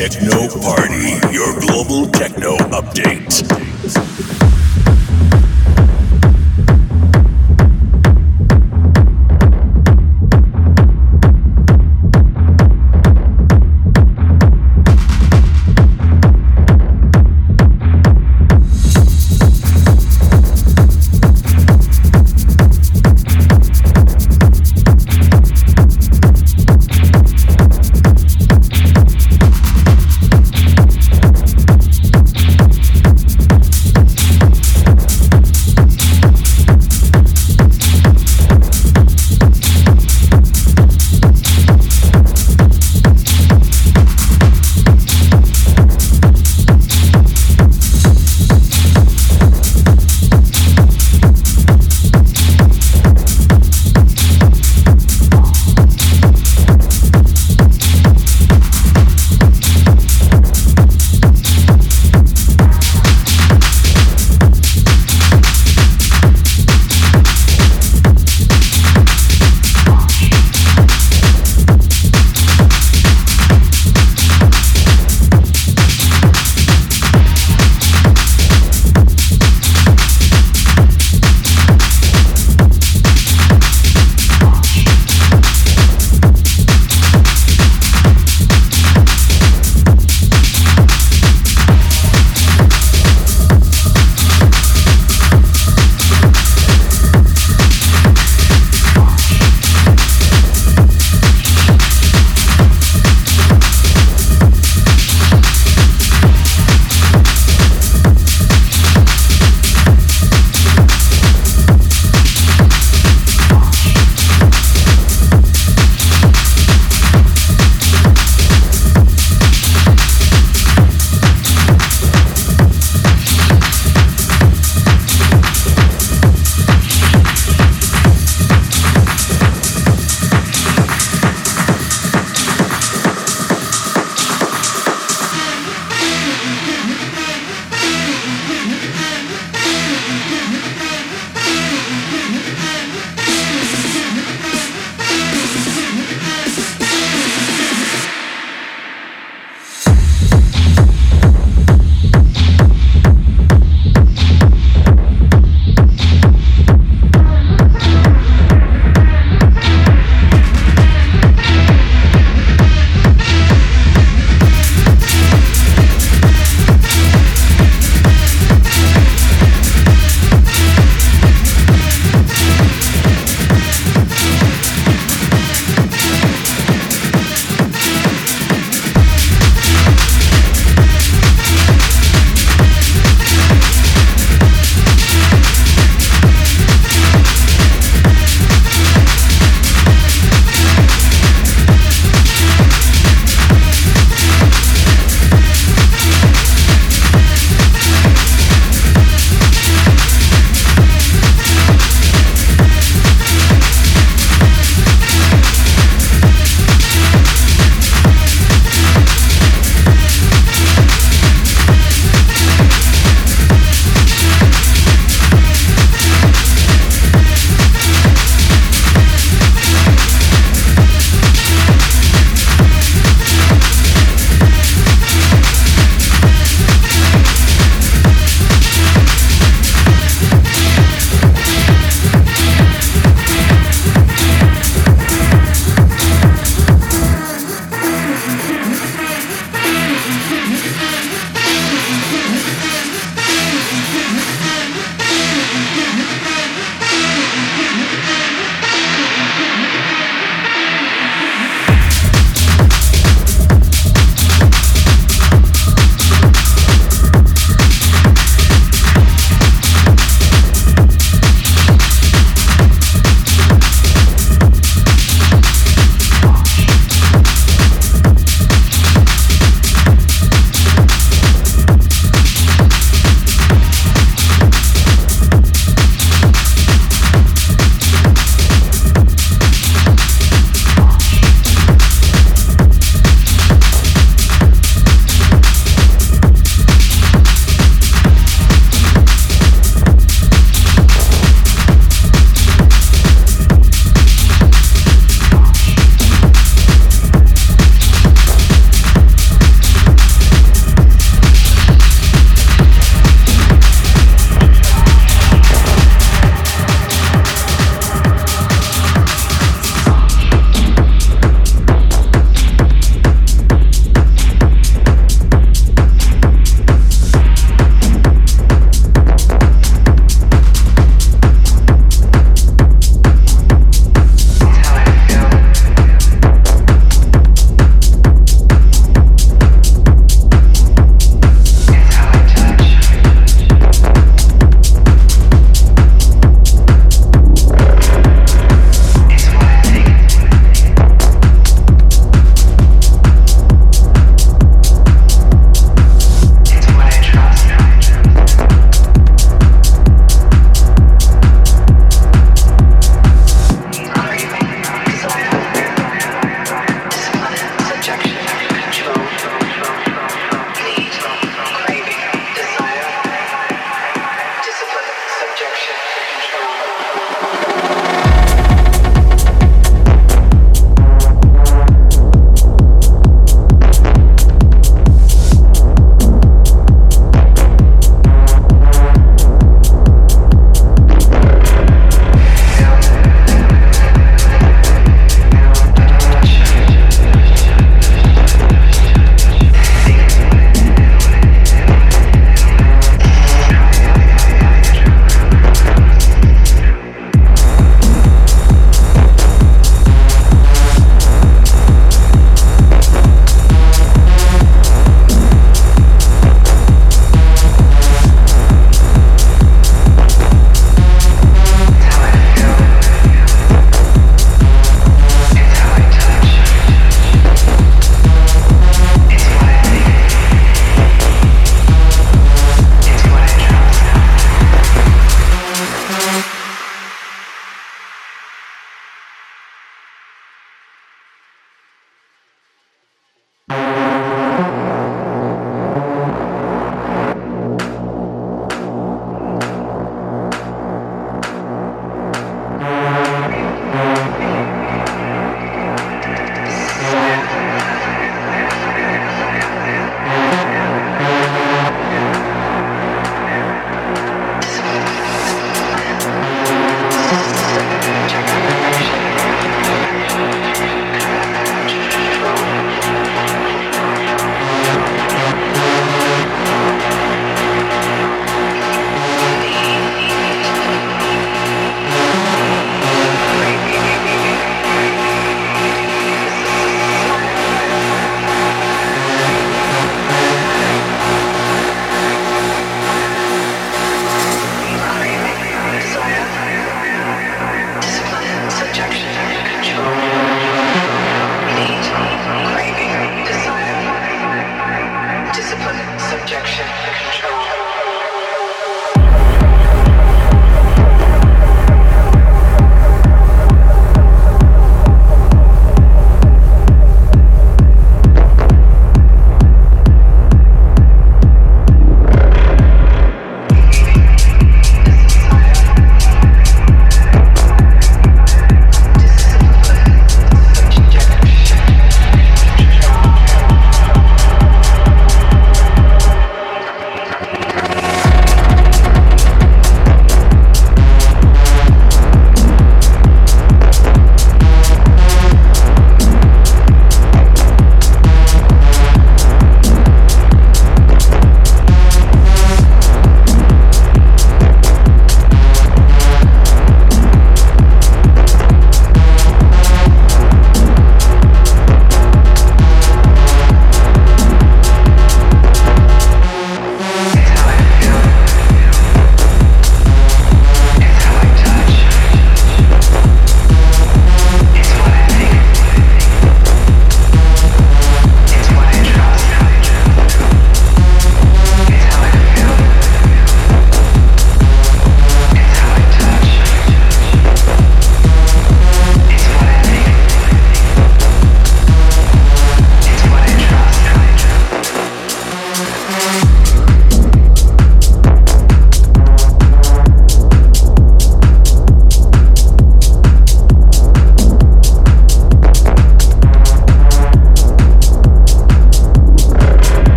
Techno Party, your global techno update.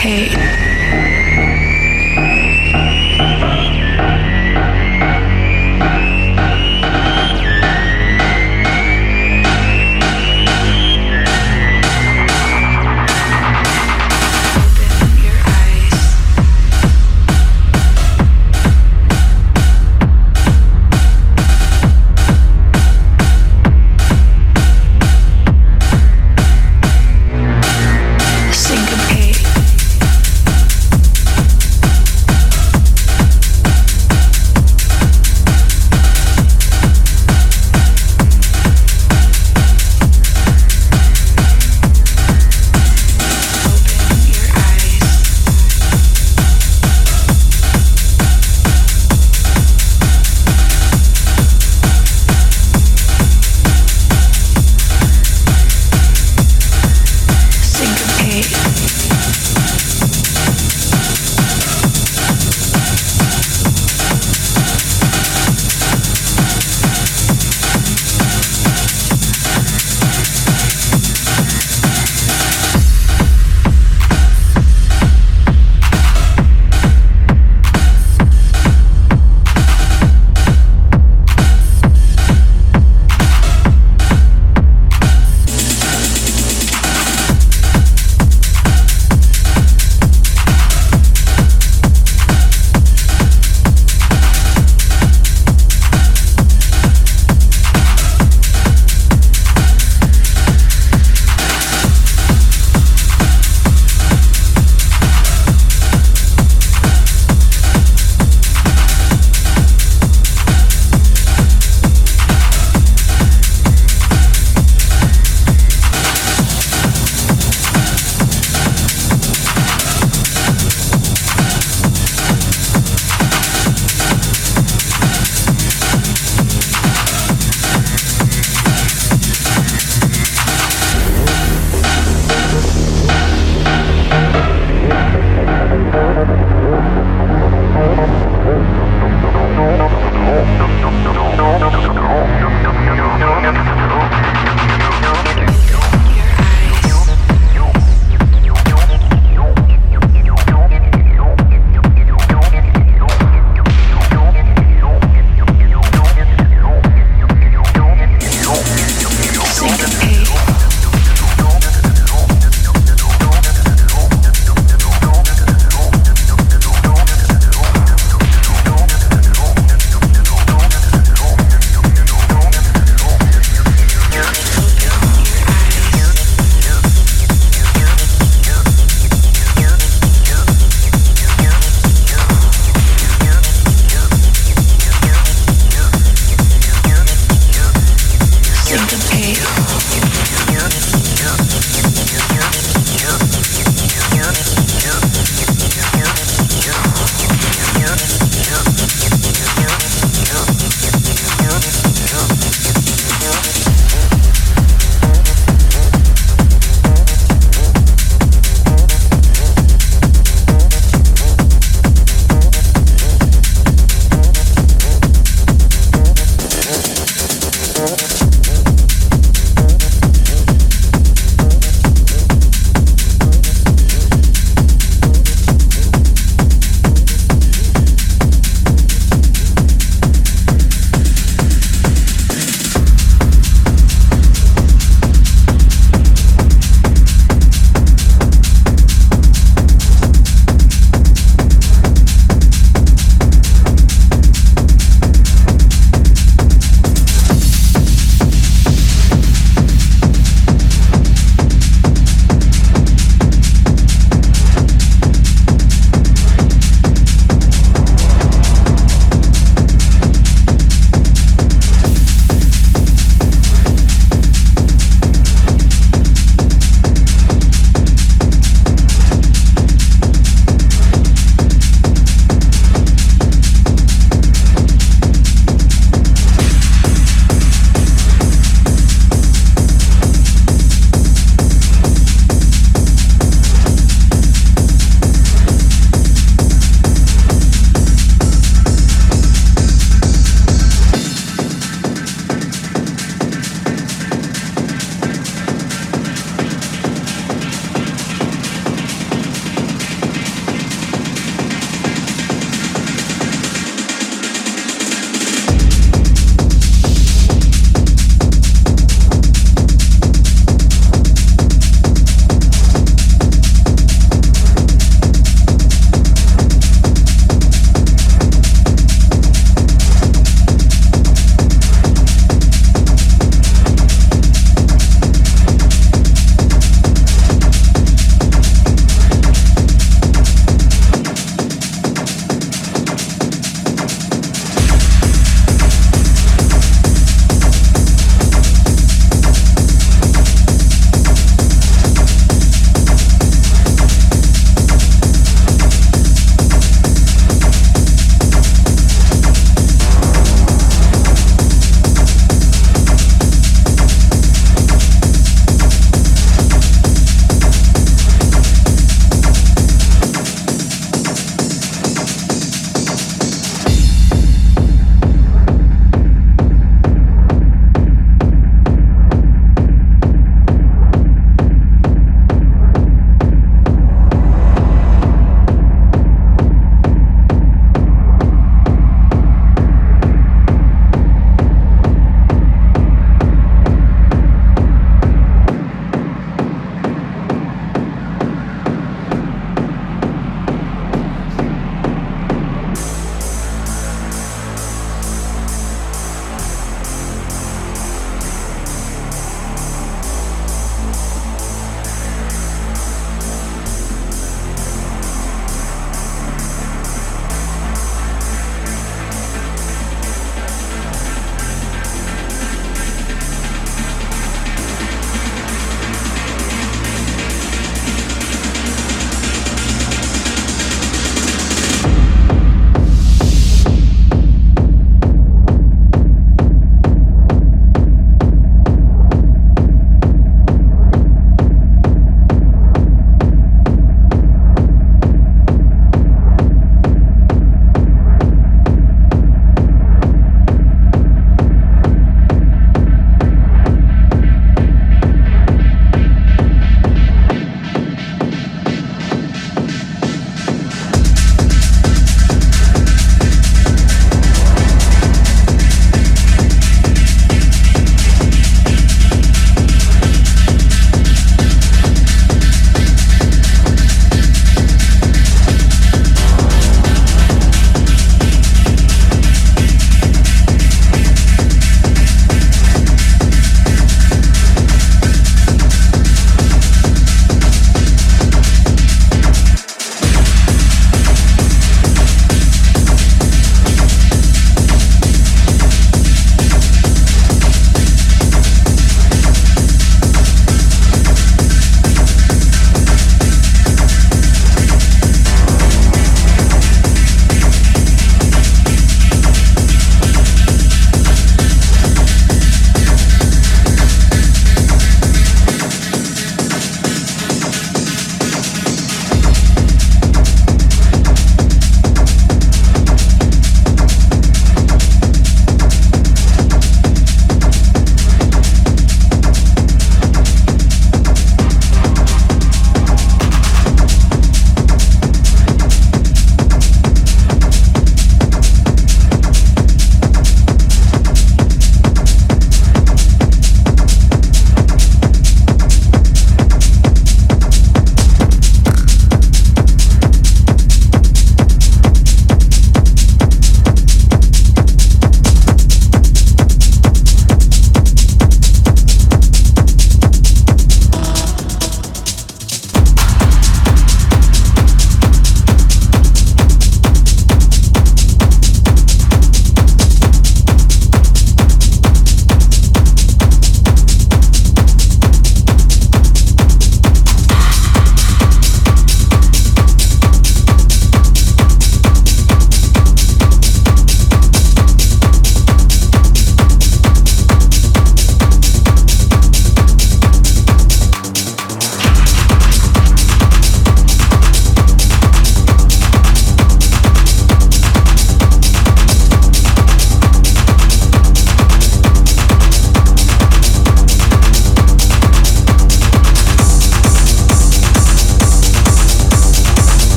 Hey.